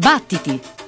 Battiti!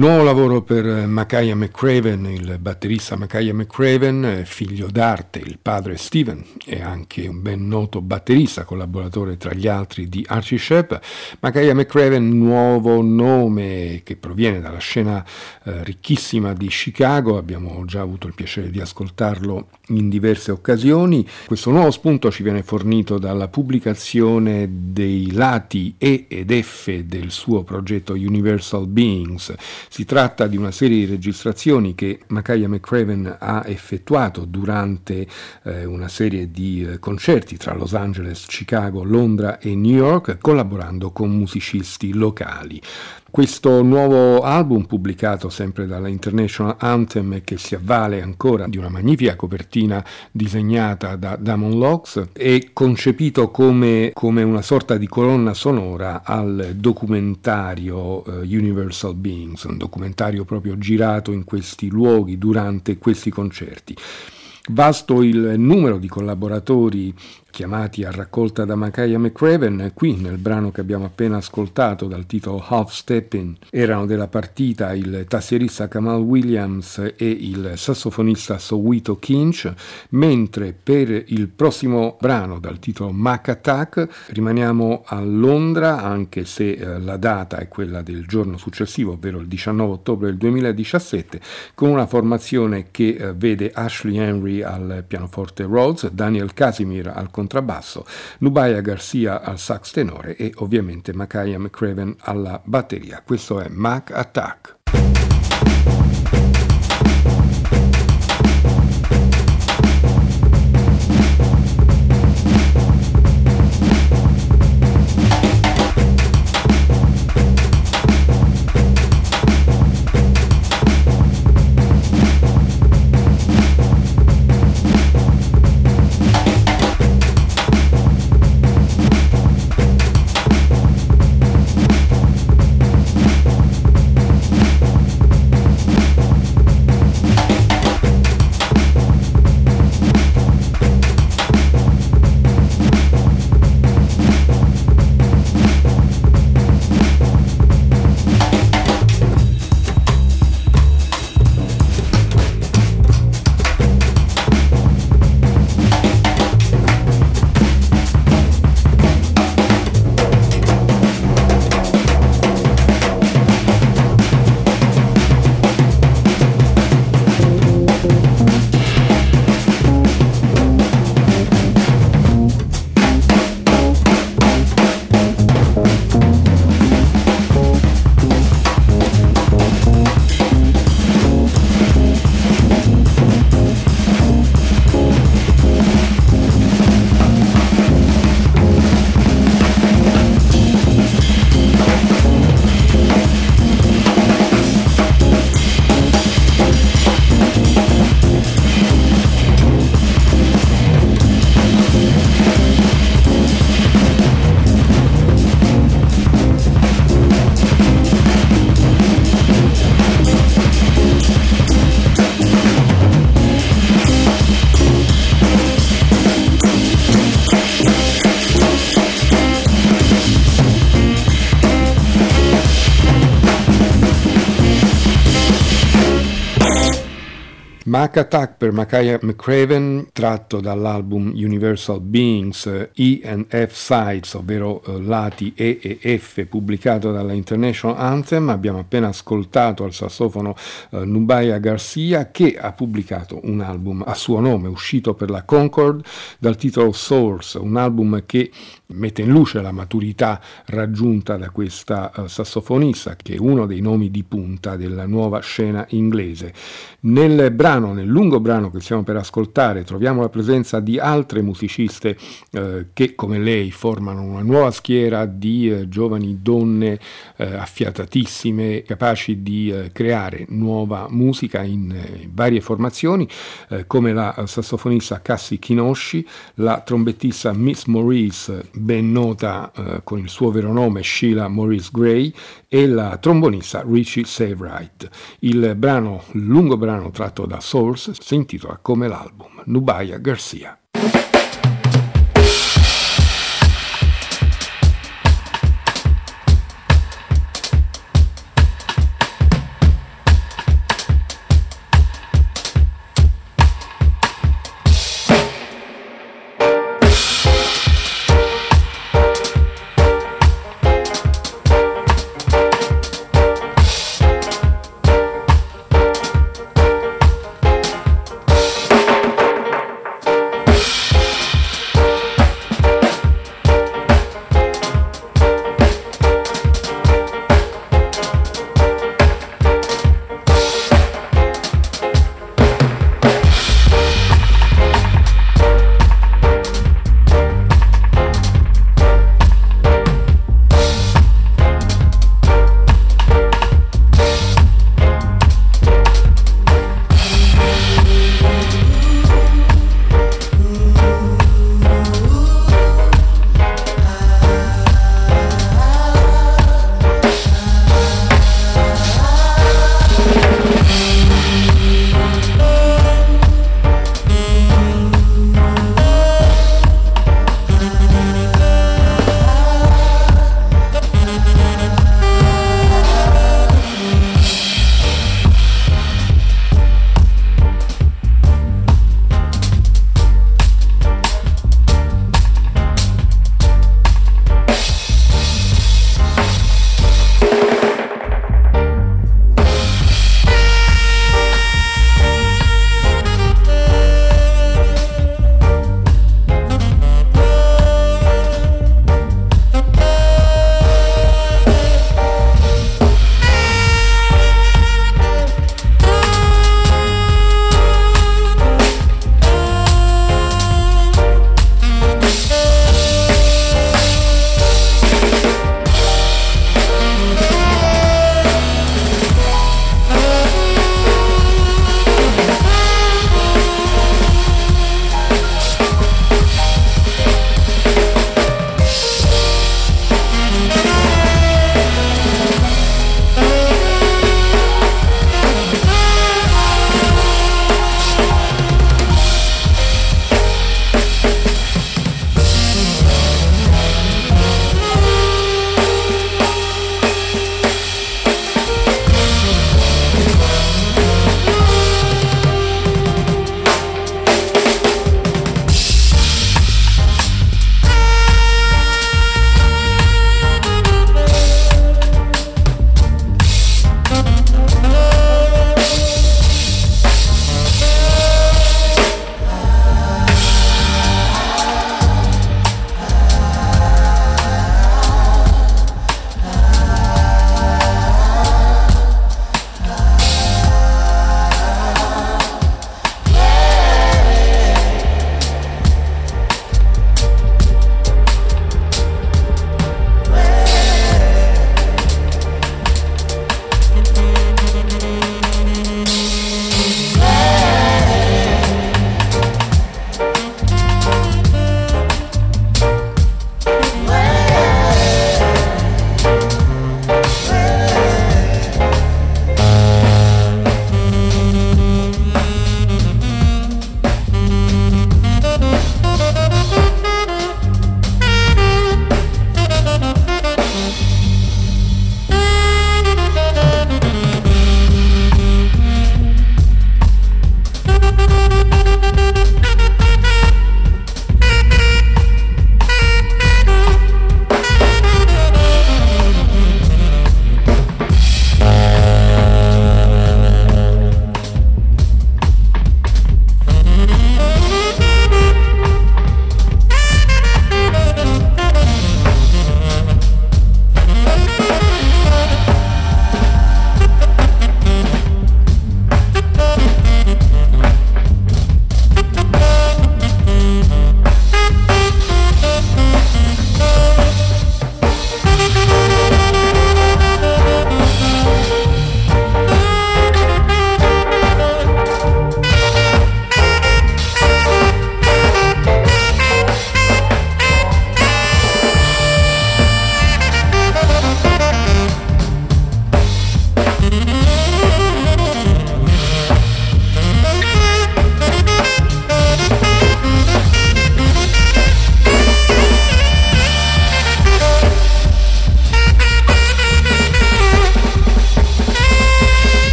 Nuovo lavoro per Makaya McCraven, il batterista Makaya McCraven, figlio d'arte, il padre Steven è anche un ben noto batterista, collaboratore tra gli altri di Archie Shepp. Makaya McCraven, nuovo nome che proviene dalla scena eh, ricchissima di Chicago, abbiamo già avuto il piacere di ascoltarlo in diverse occasioni. Questo nuovo spunto ci viene fornito dalla pubblicazione dei lati E ed F del suo progetto Universal Beings. Si tratta di una serie di registrazioni che Makaya McCraven ha effettuato durante eh, una serie di eh, concerti tra Los Angeles, Chicago, Londra e New York, collaborando con musicisti locali. Questo nuovo album, pubblicato sempre dalla International Anthem e che si avvale ancora di una magnifica copertina disegnata da Damon Locks, è concepito come, come una sorta di colonna sonora al documentario uh, Universal Beings, un documentario proprio girato in questi luoghi durante questi concerti. Vasto il numero di collaboratori chiamati a raccolta da Makaya McCraven, qui nel brano che abbiamo appena ascoltato dal titolo Half Stepping erano della partita il tassierista Kamal Williams e il sassofonista Sowito Kinch, mentre per il prossimo brano dal titolo Mac Attack rimaniamo a Londra, anche se eh, la data è quella del giorno successivo, ovvero il 19 ottobre del 2017, con una formazione che eh, vede Ashley Henry al pianoforte Rhodes, Daniel Casimir al contrabbasso, Nubaya Garcia al sax tenore e ovviamente Makaya McCraven alla batteria. Questo è Mac Attack. Mac Attack per Makaya McCraven, tratto dall'album Universal Beings E and F Sides, ovvero eh, lati E e F, pubblicato dalla International Anthem. Abbiamo appena ascoltato al sassofono eh, Nubaya Garcia che ha pubblicato un album a suo nome, uscito per la Concord, dal titolo Source, un album che mette in luce la maturità raggiunta da questa uh, sassofonista che è uno dei nomi di punta della nuova scena inglese. Nel brano, nel lungo brano che stiamo per ascoltare, troviamo la presenza di altre musiciste uh, che come lei formano una nuova schiera di uh, giovani donne affiatatissime, capaci di creare nuova musica in varie formazioni, come la sassofonista Cassie Kinoshi, la trombettista Miss Maurice ben nota eh, con il suo vero nome Sheila Maurice Gray, e la trombonista Richie Savewright. Il brano, lungo brano tratto da Source, si intitola come l'album Nubaya Garcia.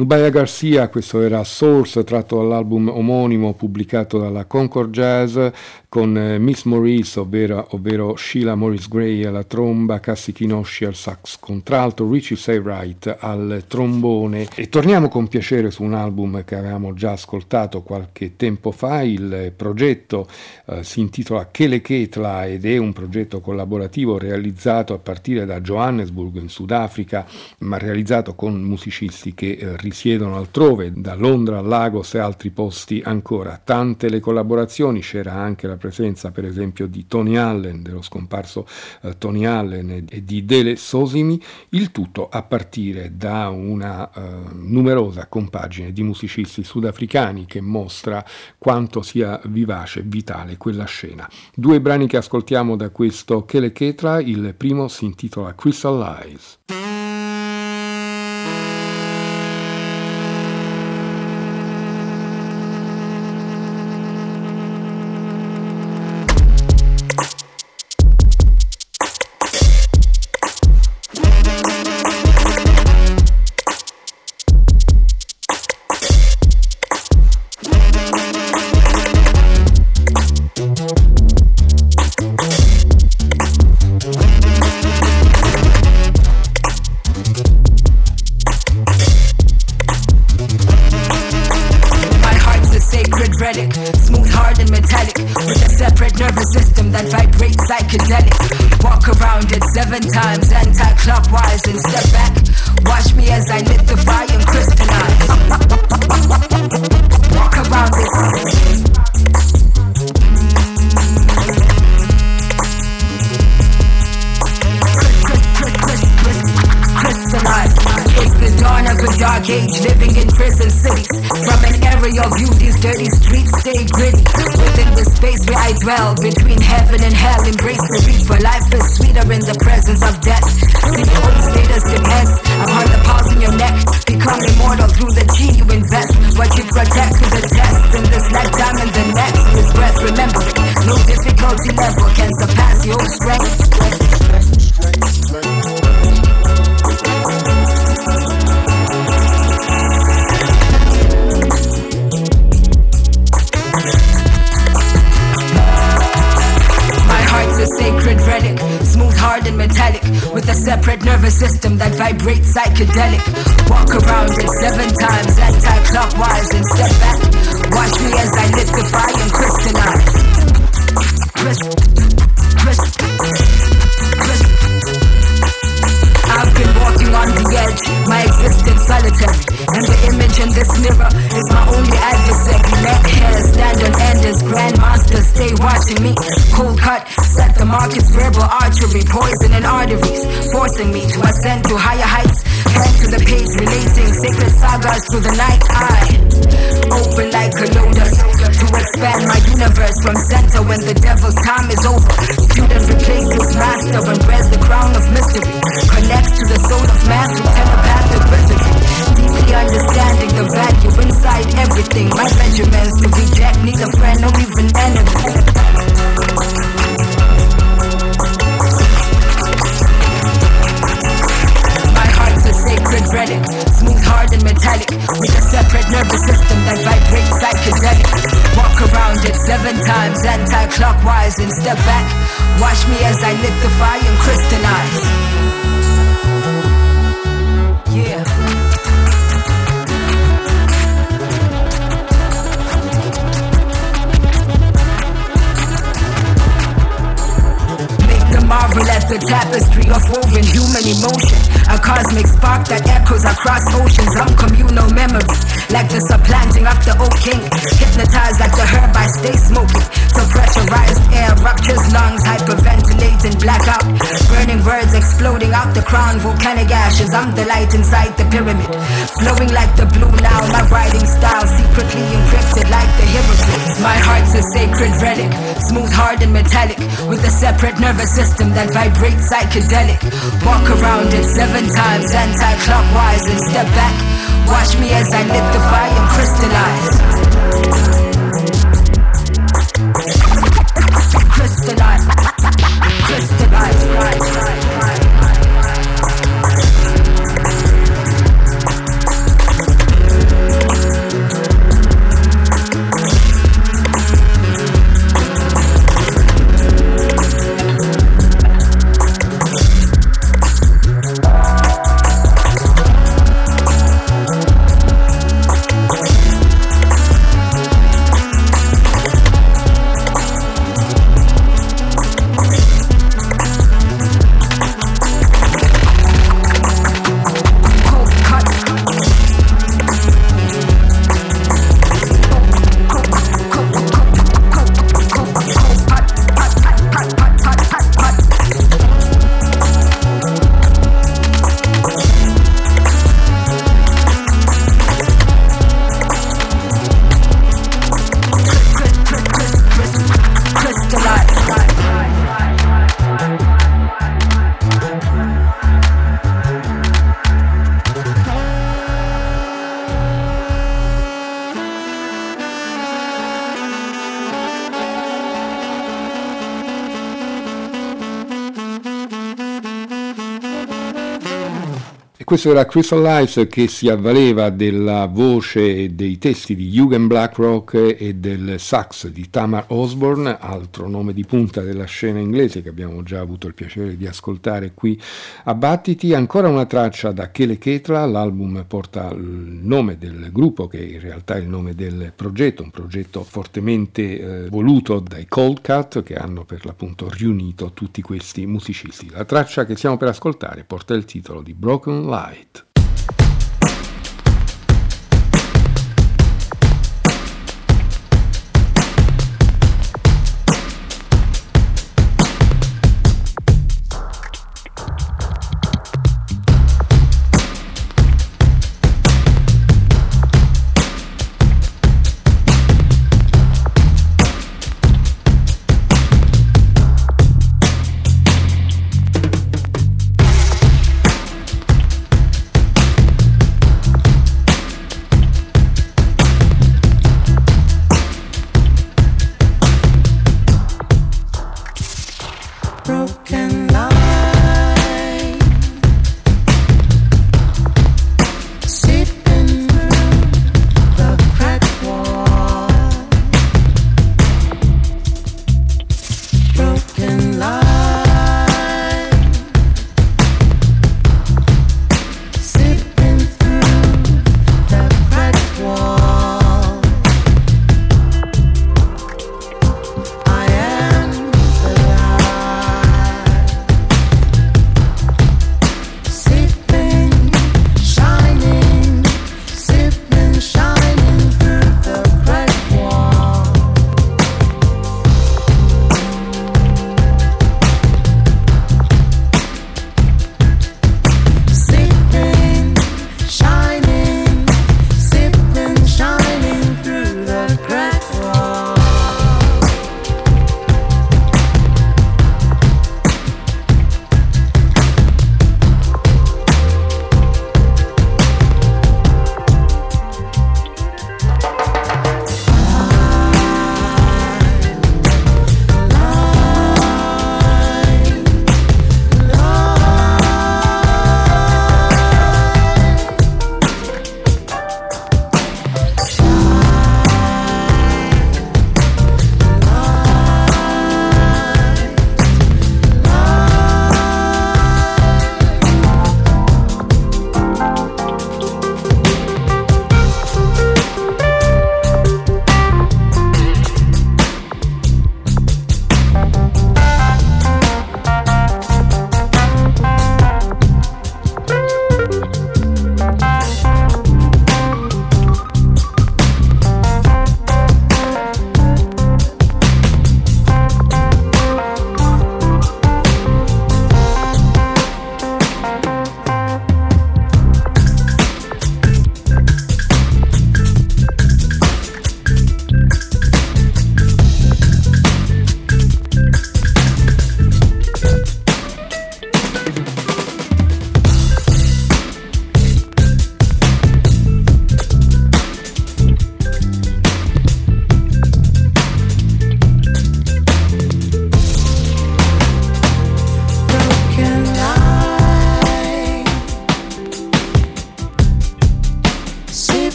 Nubaya Garcia, questo era Source tratto dall'album omonimo pubblicato dalla Concord Jazz con eh, Miss Maurice, ovvero, ovvero Sheila Morris Gray alla tromba, Cassie Kinoshi al sax contralto, Richie Saywright al trombone. E torniamo con piacere su un album che avevamo già ascoltato qualche tempo fa. Il progetto eh, si intitola Kele Ketla ed è un progetto collaborativo realizzato a partire da Johannesburg in Sudafrica, ma realizzato con musicisti che eh, risiedono altrove, da Londra a Lagos e altri posti ancora. Tante le collaborazioni, c'era anche la presenza per esempio di Tony Allen, dello scomparso eh, Tony Allen e di Dele Sosimi, il tutto a partire da una eh, numerosa compagine di musicisti sudafricani che mostra quanto sia vivace e vitale quella scena. Due brani che ascoltiamo da questo Kele Ketra, il primo si intitola in the presence of system that vibrates psychedelic. Walk around it seven times anti-clockwise and step back. Watch me as I lit the fire and crystallize. Questo era Crystal Lives che si avvaleva della voce e dei testi di Eugen Blackrock e del sax di Tamar Osborne, altro nome di punta della scena inglese che abbiamo già avuto il piacere di ascoltare qui a Battiti. Ancora una traccia da Kele Ketla, l'album porta il nome del gruppo che in realtà è il nome del progetto, un progetto fortemente eh, voluto dai Cold Cut che hanno per l'appunto riunito tutti questi musicisti. La traccia che stiamo per ascoltare porta il titolo di Broken light.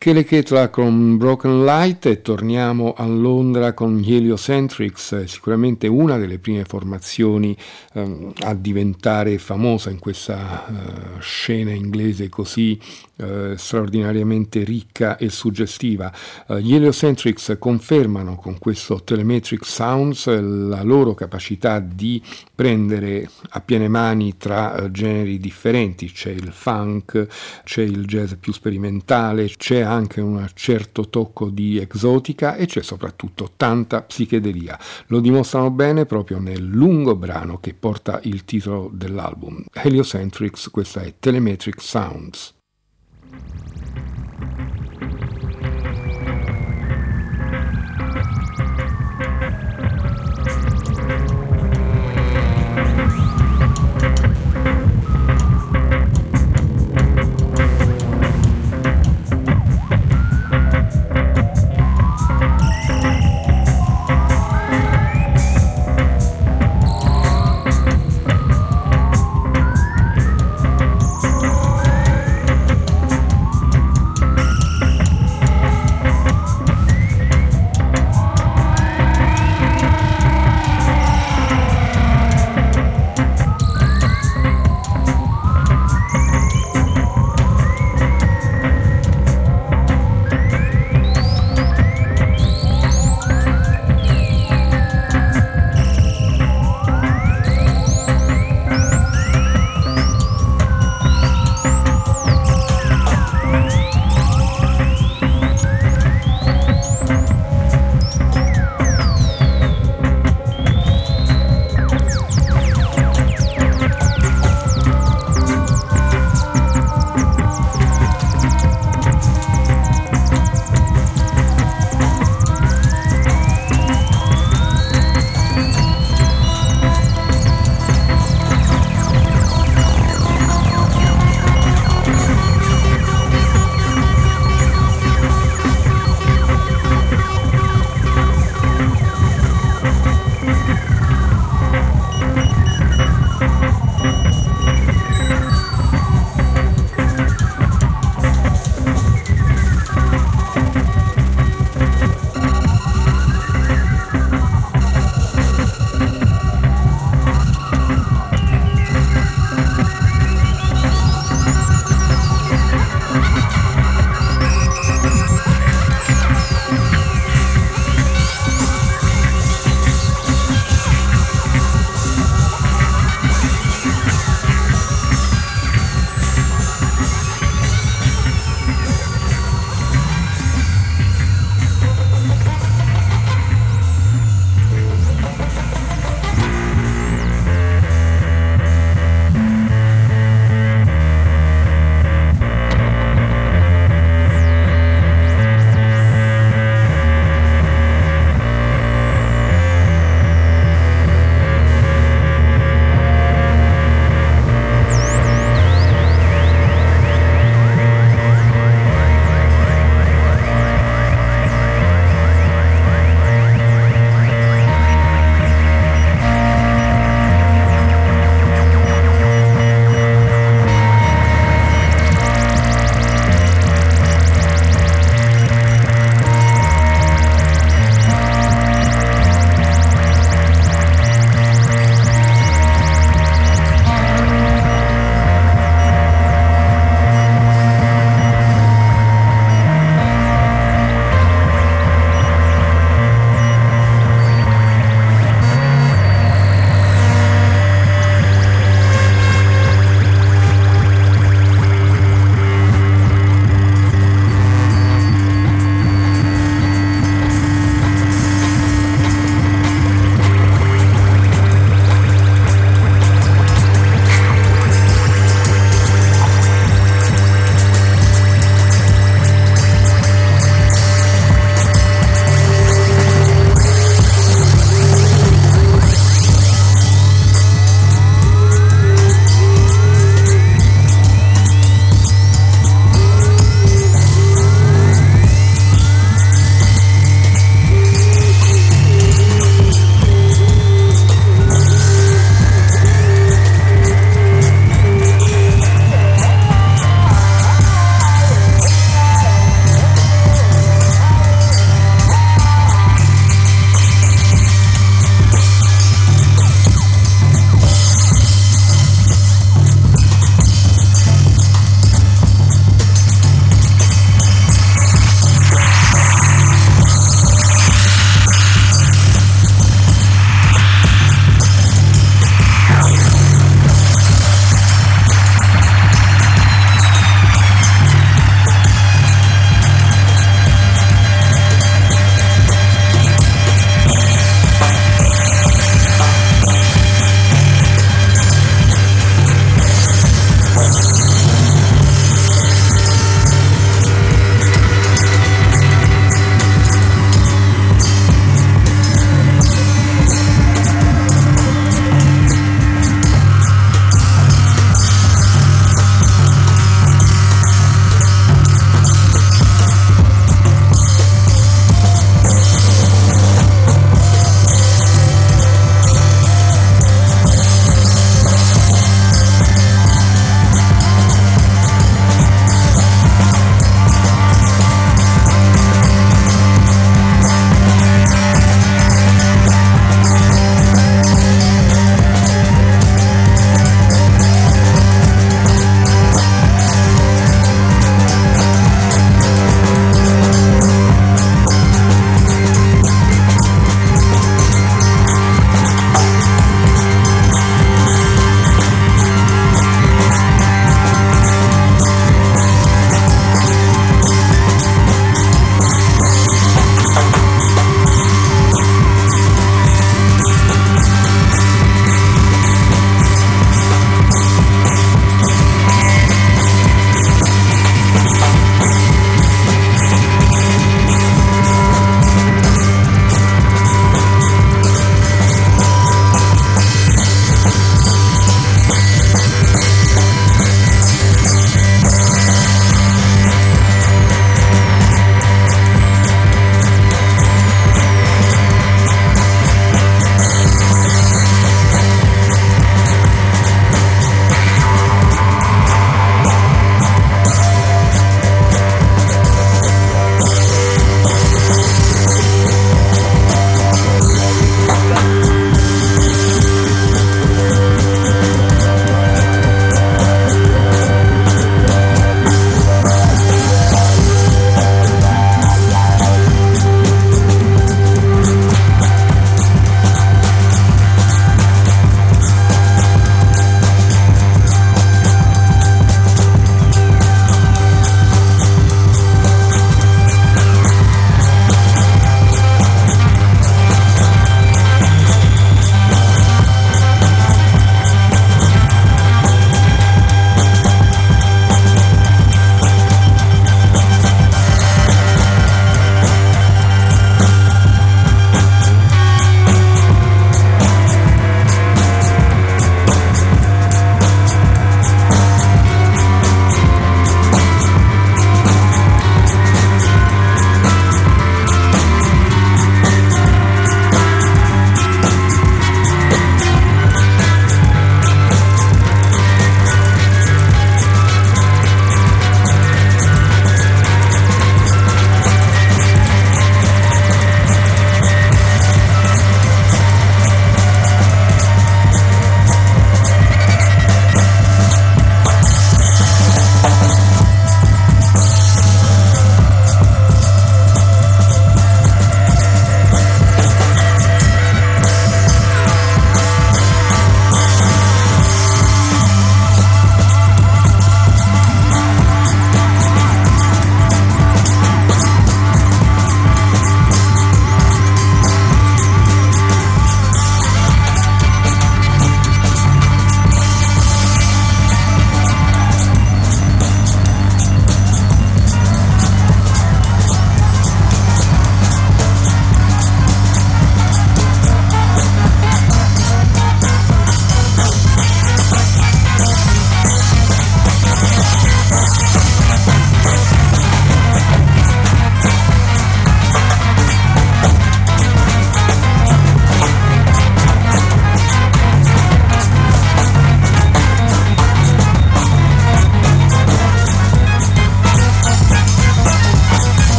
Kelly Ketla con Broken Light e torniamo a Londra con gli Heliocentrics, sicuramente una delle prime formazioni eh, a diventare famosa in questa eh, scena inglese così eh, straordinariamente ricca e suggestiva. Eh, gli Heliocentrics confermano con questo Telemetric Sounds la loro capacità di prendere a piene mani tra eh, generi differenti, c'è il funk, c'è il jazz più sperimentale, c'è anche un certo tocco di exotica e c'è soprattutto tanta psichedelia. Lo dimostrano bene proprio nel lungo brano che porta il titolo dell'album. Heliocentrics, questa è Telemetric Sounds.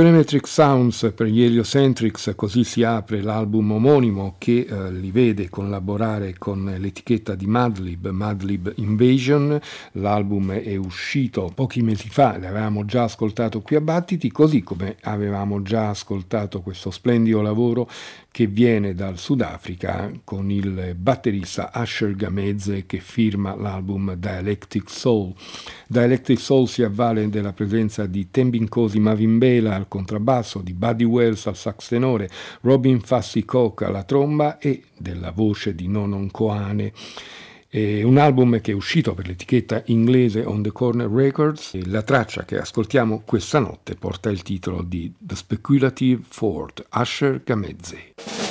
Telemetric Sounds per gli Heliocentrics, così si apre l'album omonimo che eh, li vede collaborare con l'etichetta di Madlib, Madlib Invasion. L'album è uscito pochi mesi fa, l'avevamo già ascoltato qui a Battiti, così come avevamo già ascoltato questo splendido lavoro che viene dal Sudafrica con il batterista Asher Gameze che firma l'album Dialectic Soul. Dialectic Soul si avvale della presenza di Tembinkosi Mavimbela contrabbasso, di Buddy Wells al sax tenore, Robin Fassi Koch alla tromba e della voce di Nonon Koane. È un album che è uscito per l'etichetta inglese On the Corner Records la traccia che ascoltiamo questa notte porta il titolo di The Speculative Fort, Asher Gamezze.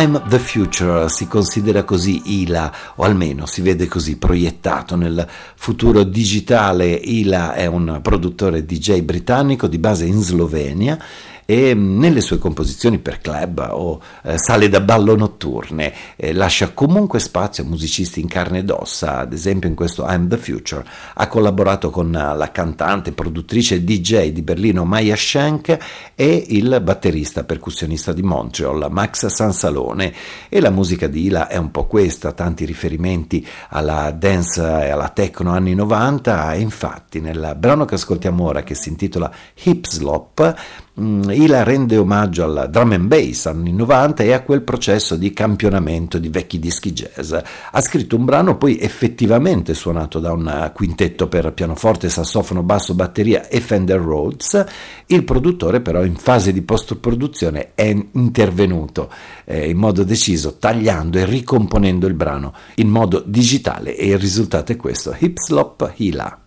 I'm the Future, si considera così Ila, o almeno si vede così proiettato nel futuro digitale. Ila è un produttore DJ britannico di base in Slovenia e nelle sue composizioni per club o eh, sale da ballo notturne eh, lascia comunque spazio a musicisti in carne ed ossa, ad esempio in questo I'm the Future ha collaborato con la cantante, produttrice DJ di Berlino Maya Schenk e il batterista percussionista di Montreal Max Sansalone. E la musica di Ila è un po' questa, tanti riferimenti alla dance e alla techno anni 90 e infatti nel brano che ascoltiamo ora che si intitola Hip Slop Ila rende omaggio al drum and bass anni 90 e a quel processo di campionamento di vecchi dischi jazz. Ha scritto un brano poi effettivamente suonato da un quintetto per pianoforte, sassofono, basso, batteria e Fender Rhodes. Il produttore però in fase di post-produzione è intervenuto eh, in modo deciso tagliando e ricomponendo il brano in modo digitale e il risultato è questo, Hip Slop Hila.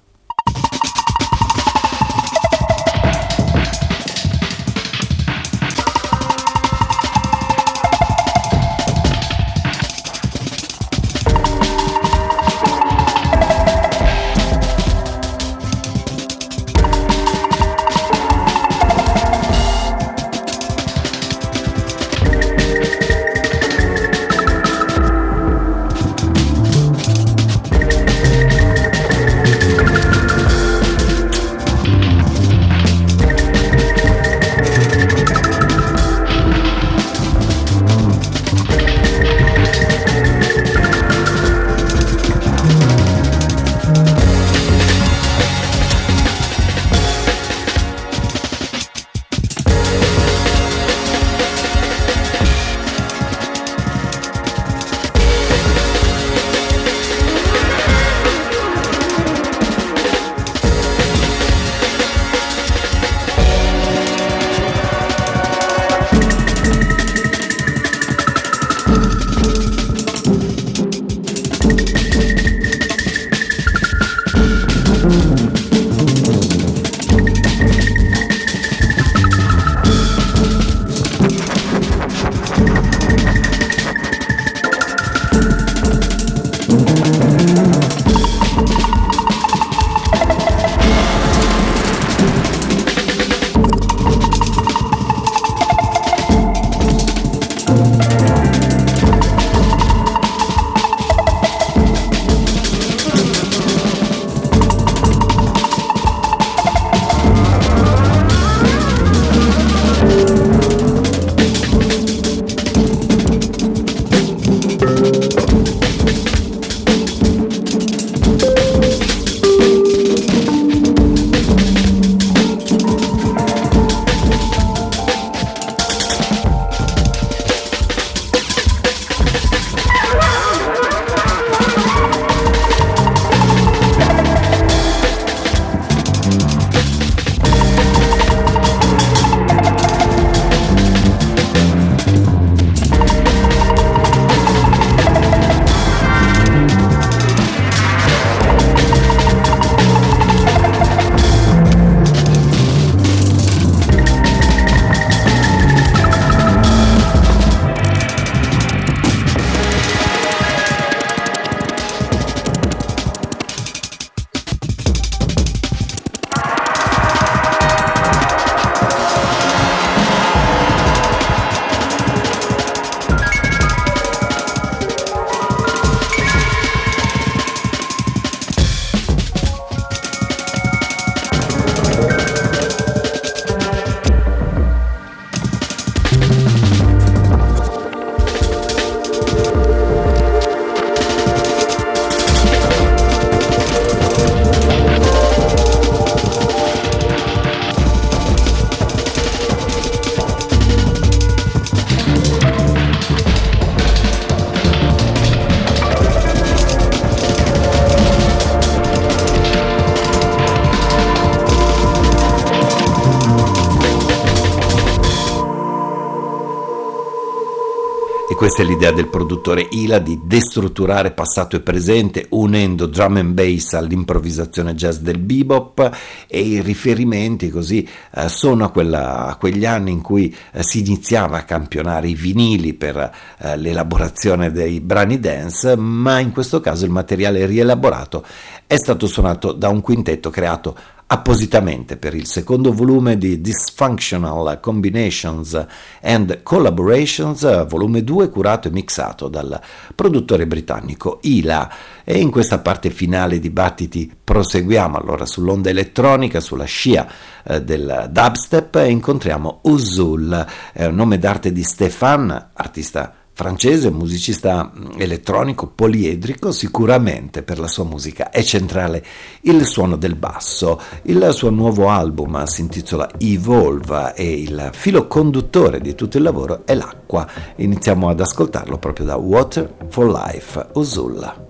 Questa è l'idea del produttore Ila di destrutturare passato e presente unendo drum and bass all'improvvisazione jazz del bebop e i riferimenti così eh, sono a, quella, a, quegli anni in cui eh, si iniziava a campionare i vinili per eh, l'elaborazione dei brani dance, ma in questo caso il materiale rielaborato è stato suonato da un quintetto creato appositamente per il secondo volume di Dysfunctional Combinations and Collaborations, volume 2 curato e mixato dal produttore britannico Ila. E in questa parte finale di battiti proseguiamo allora sull'onda elettronica, sulla scia eh, del dubstep e incontriamo Usul, eh, nome d'arte di Stefan, artista francese, musicista mm, elettronico poliedrico, sicuramente per la sua musica è centrale il suono del basso. Il suo nuovo album si intitola Evolve e il filo conduttore di tutto il lavoro è l'acqua. Iniziamo ad ascoltarlo proprio da Water for Life, Usulla.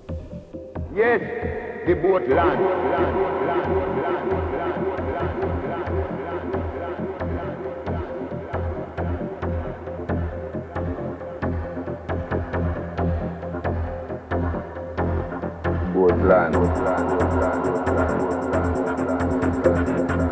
Yes, the boat land. land, Wood Line, Wood Line, Wood Line, Wood Line, Wood Line, Wood Line.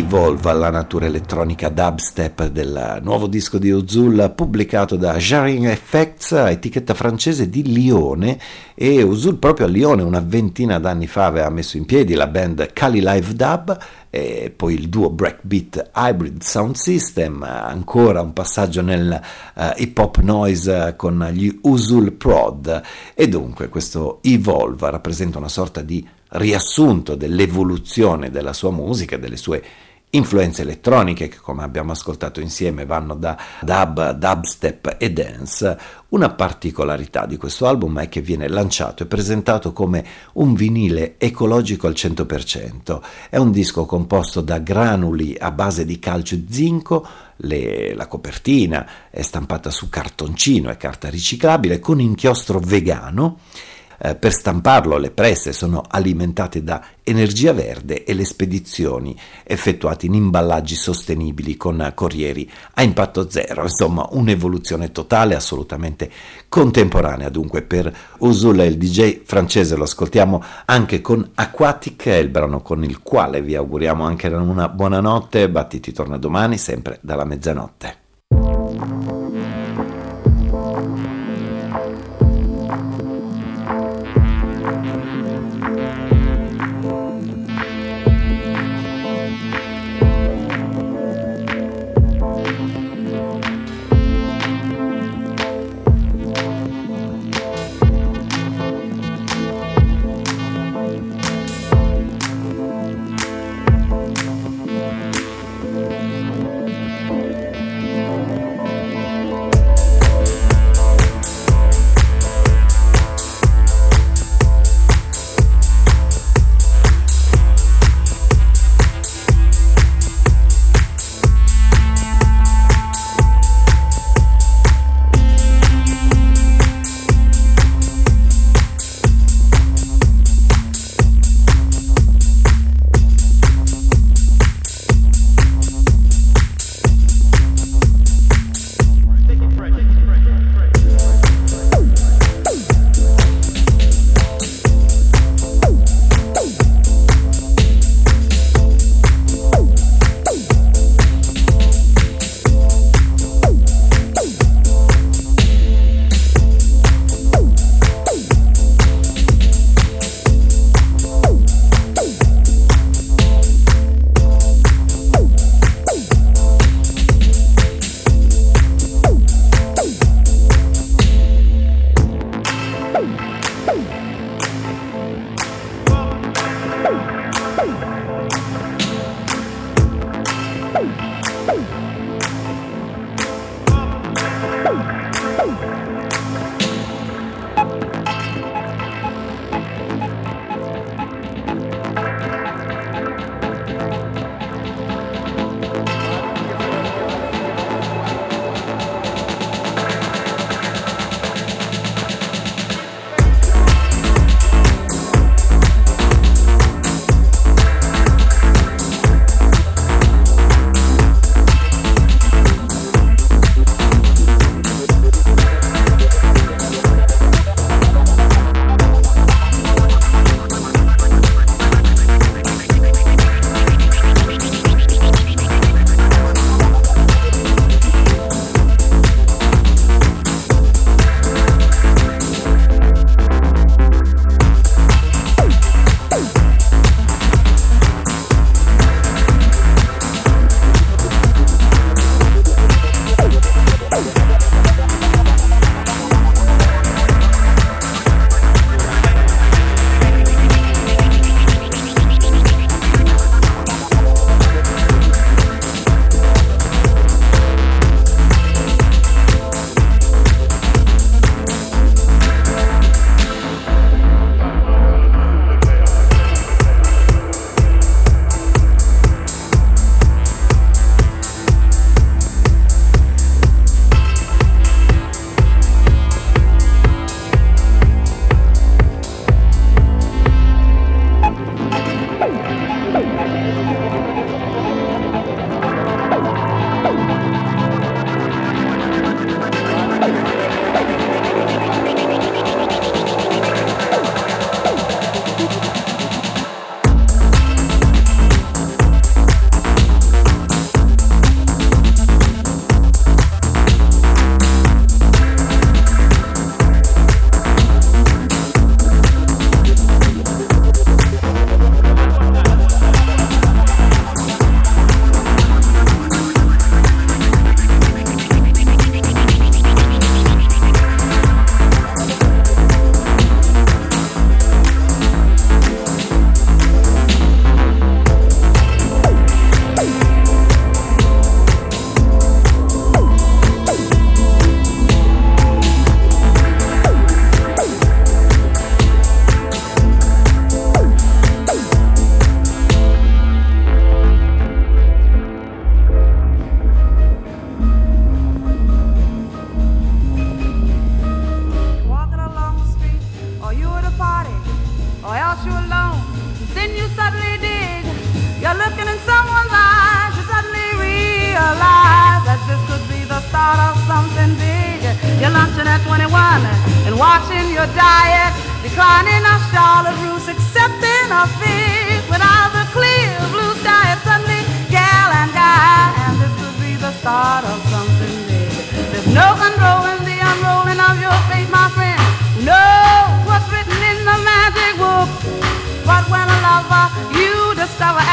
Evolve, la natura elettronica dubstep del nuovo disco di Ozul pubblicato da Jarring Effects, etichetta francese di Lione e Ozul proprio a Lione una ventina d'anni fa aveva messo in piedi la band Cali Live Dub e poi il duo Breakbeat Hybrid Sound System, ancora un passaggio nel uh, hip hop noise con gli Usul Prod. E dunque questo Evolve rappresenta una sorta di riassunto dell'evoluzione della sua musica, delle sue influenze elettroniche che come abbiamo ascoltato insieme vanno da dub, dubstep e dance, una particolarità di questo album è che viene lanciato e presentato come un vinile ecologico al 100%. È un disco composto da granuli a base di calcio e zinco, le, la copertina è stampata su cartoncino e carta riciclabile con inchiostro vegano eh, per stamparlo le presse sono alimentate da energia verde e le spedizioni effettuate in imballaggi sostenibili con corrieri a impatto zero, insomma un'evoluzione totale assolutamente contemporanea. Dunque per Usul il DJ francese lo ascoltiamo anche con Aquatic, il brano con il quale vi auguriamo anche una buona notte, Battiti torna domani sempre dalla mezzanotte.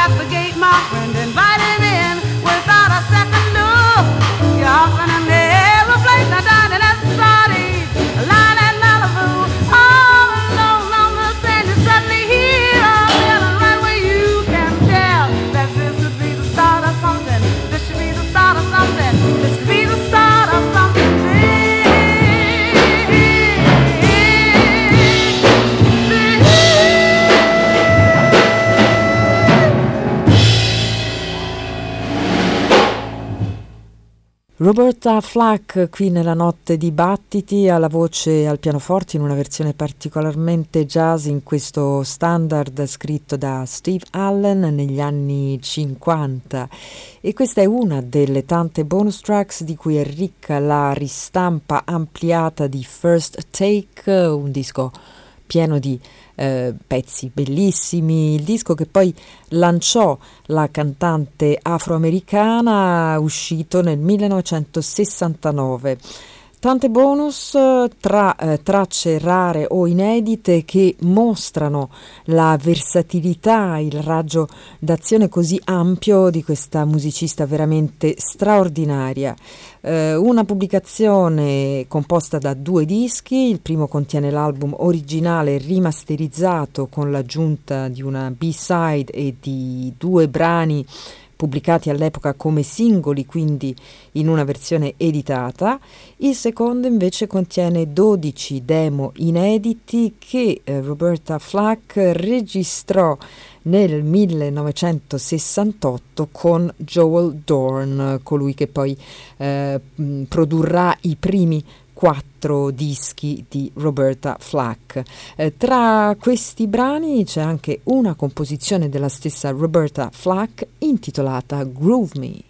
Applegate, my friend, invite. Roberta Flack qui nella notte di battiti alla voce e al pianoforte in una versione particolarmente jazz in questo standard scritto da Steve Allen negli anni 50 e questa è una delle tante bonus tracks di cui è ricca la ristampa ampliata di First Take, un disco pieno di eh, pezzi bellissimi, il disco che poi lanciò la cantante afroamericana uscito nel 1969. Tante bonus tra eh, tracce rare o inedite che mostrano la versatilità, il raggio d'azione così ampio di questa musicista veramente straordinaria. Eh, una pubblicazione composta da due dischi, il primo contiene l'album originale rimasterizzato con l'aggiunta di una B-side e di due brani pubblicati all'epoca come singoli, quindi in una versione editata. Il secondo invece contiene 12 demo inediti che eh, Roberta Flack registrò nel 1968 con Joel Dorn, colui che poi eh, produrrà i primi quattro dischi di Roberta Flack. Eh, tra questi brani c'è anche una composizione della stessa Roberta Flack intitolata Groove Me.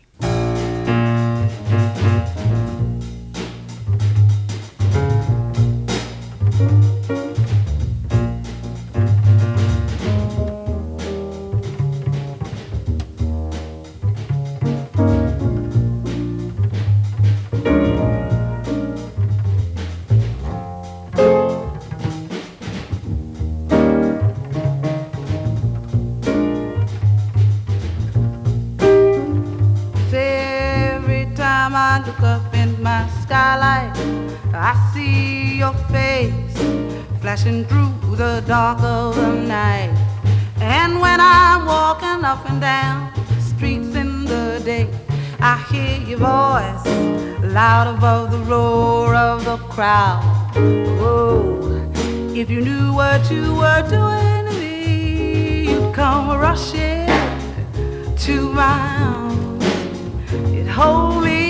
Skylight, I see your face flashing through the dark of the night. And when I'm walking up and down streets in the day, I hear your voice loud above the roar of the crowd. Oh, if you knew what you were doing to me, you'd come rushing to my arms. You'd hold me.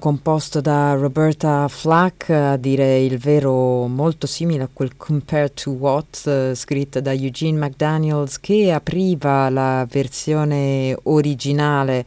Composto da Roberta Flack, a dire il vero molto simile a quel Compared to What uh, scritto da Eugene McDaniels che apriva la versione originale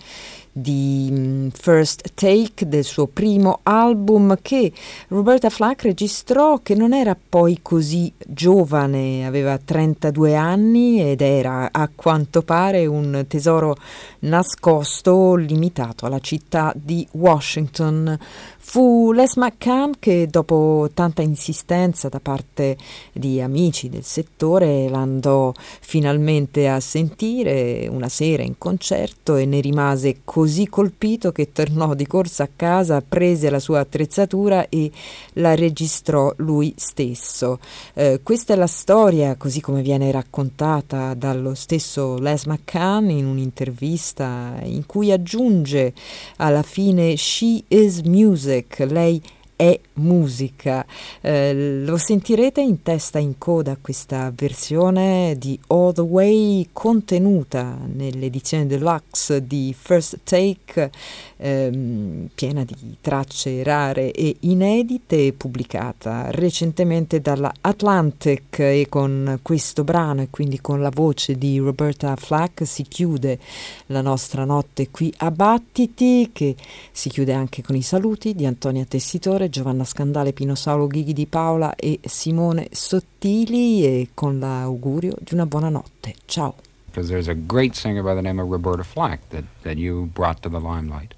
di First Take del suo primo album che Roberta Flack registrò che non era poi così giovane, aveva 32 anni ed era a quanto pare un tesoro nascosto limitato alla città di Washington. Fu Les McCann che dopo tanta insistenza da parte di amici del settore l'andò finalmente a sentire una sera in concerto e ne rimase così colpito che tornò di corsa a casa, prese la sua attrezzatura e la registrò lui stesso. Eh, questa è la storia così come viene raccontata dallo stesso Les McCann in un'intervista in cui aggiunge alla fine She is music music, lei è musica. Eh, lo sentirete in testa in coda questa versione di All the Way contenuta nell'edizione deluxe di First Take, ehm, piena di tracce rare e inedite, pubblicata recentemente dalla Atlantic e con questo brano e quindi con la voce di Roberta Flack si chiude la nostra notte qui a Battiti che si chiude anche con i saluti di Antonia Tessitore, Giovanna Scandale, Pino Saulo Ghighi di Paola e Simone Sottili e con l'augurio di una buona notte. Ciao. Because there's a great singer by the name of Roberta Flack that, that you brought to the limelight.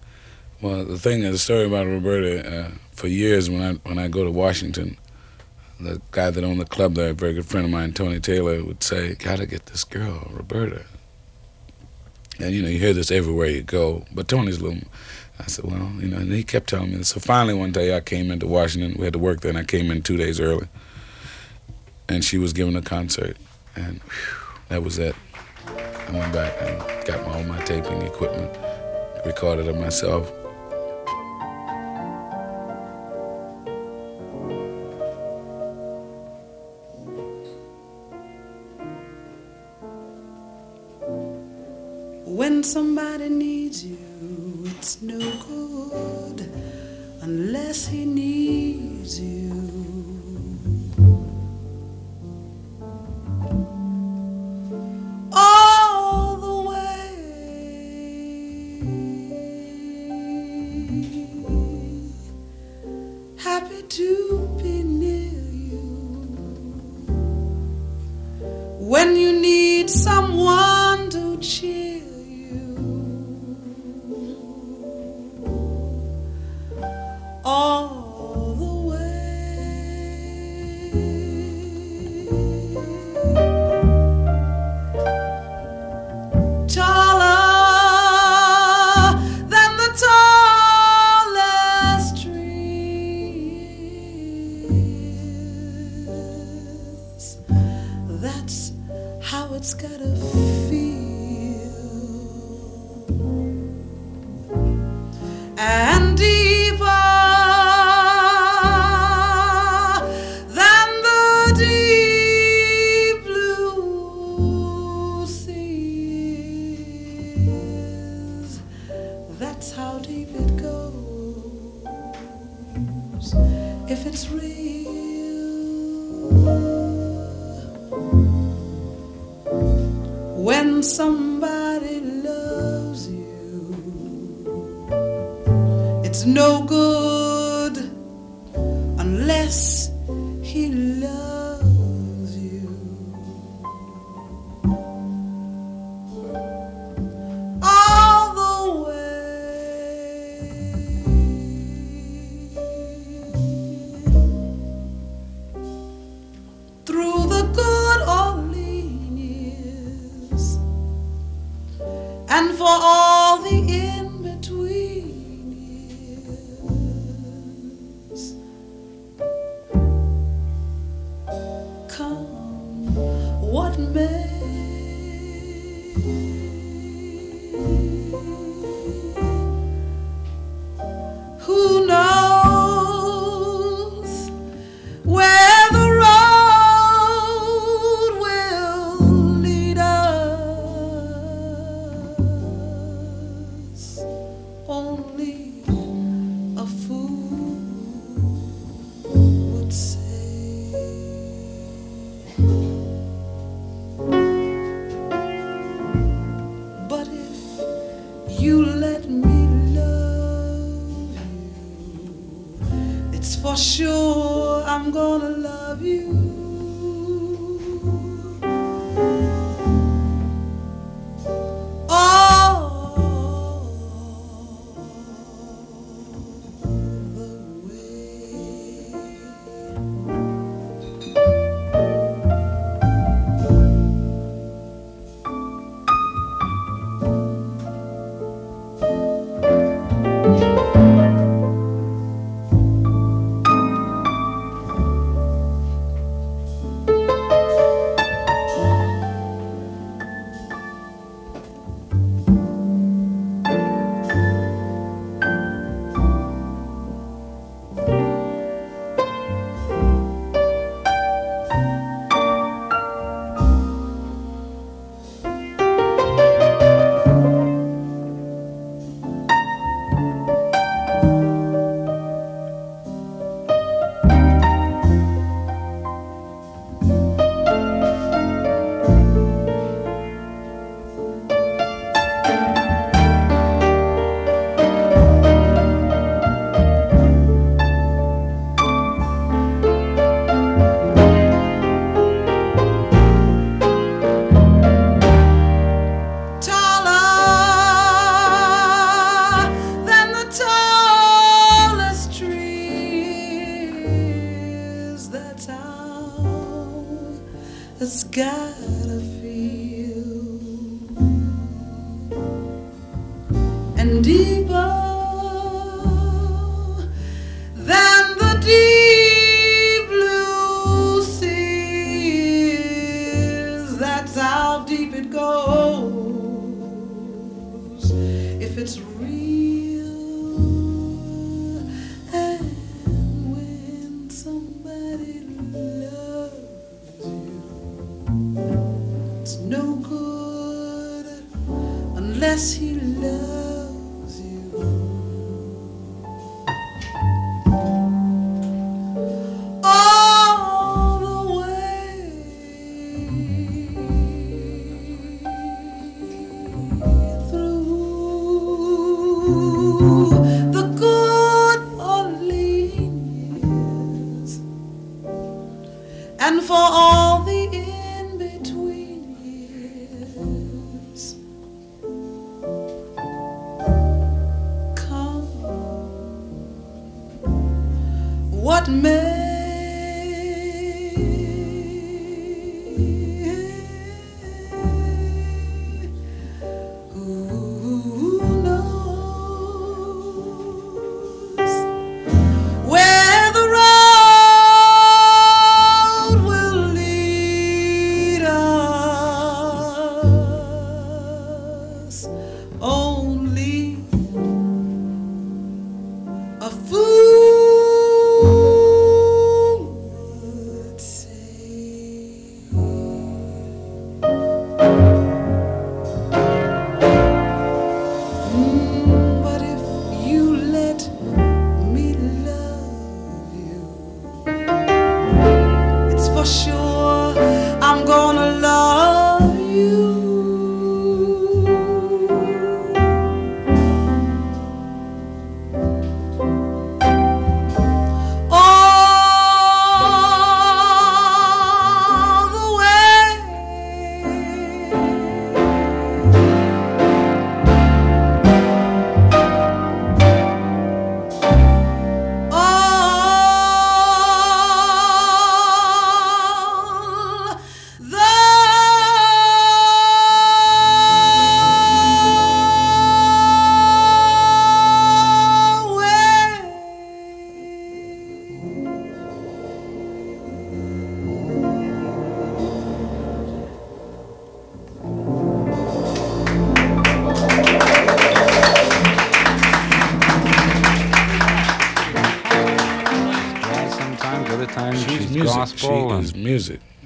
Well, the thing is, the story about Roberta, uh, for years when I when I go to Washington, the guy that owned the club there, a very good friend of mine, Tony Taylor, would say, "Gotta get this girl, Roberta." And you know, you hear this everywhere you go. But Tony's a little I said, well, you know, and he kept telling me. So finally, one day I came into Washington. We had to work there, and I came in two days early. And she was giving a concert, and whew, that was it. I went back and got my, all my taping equipment, recorded it myself. Gonna Ooh,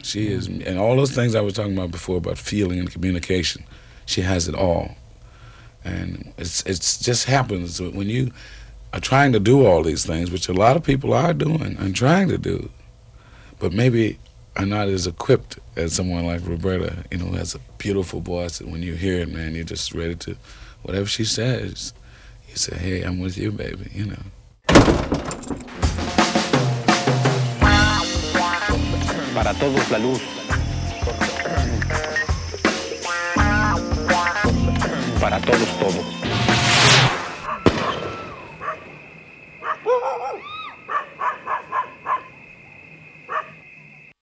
She is, mm. and all those things I was talking about before about feeling and communication. She has it all, and it's it's just happens when you are trying to do all these things, which a lot of people are doing and trying to do, but maybe are not as equipped as someone like Roberta, you know, who has a beautiful voice, and when you hear it, man, you're just ready to whatever she says, you say, hey, I'm with you, baby, you know. Para todos la luz. Para todos todo.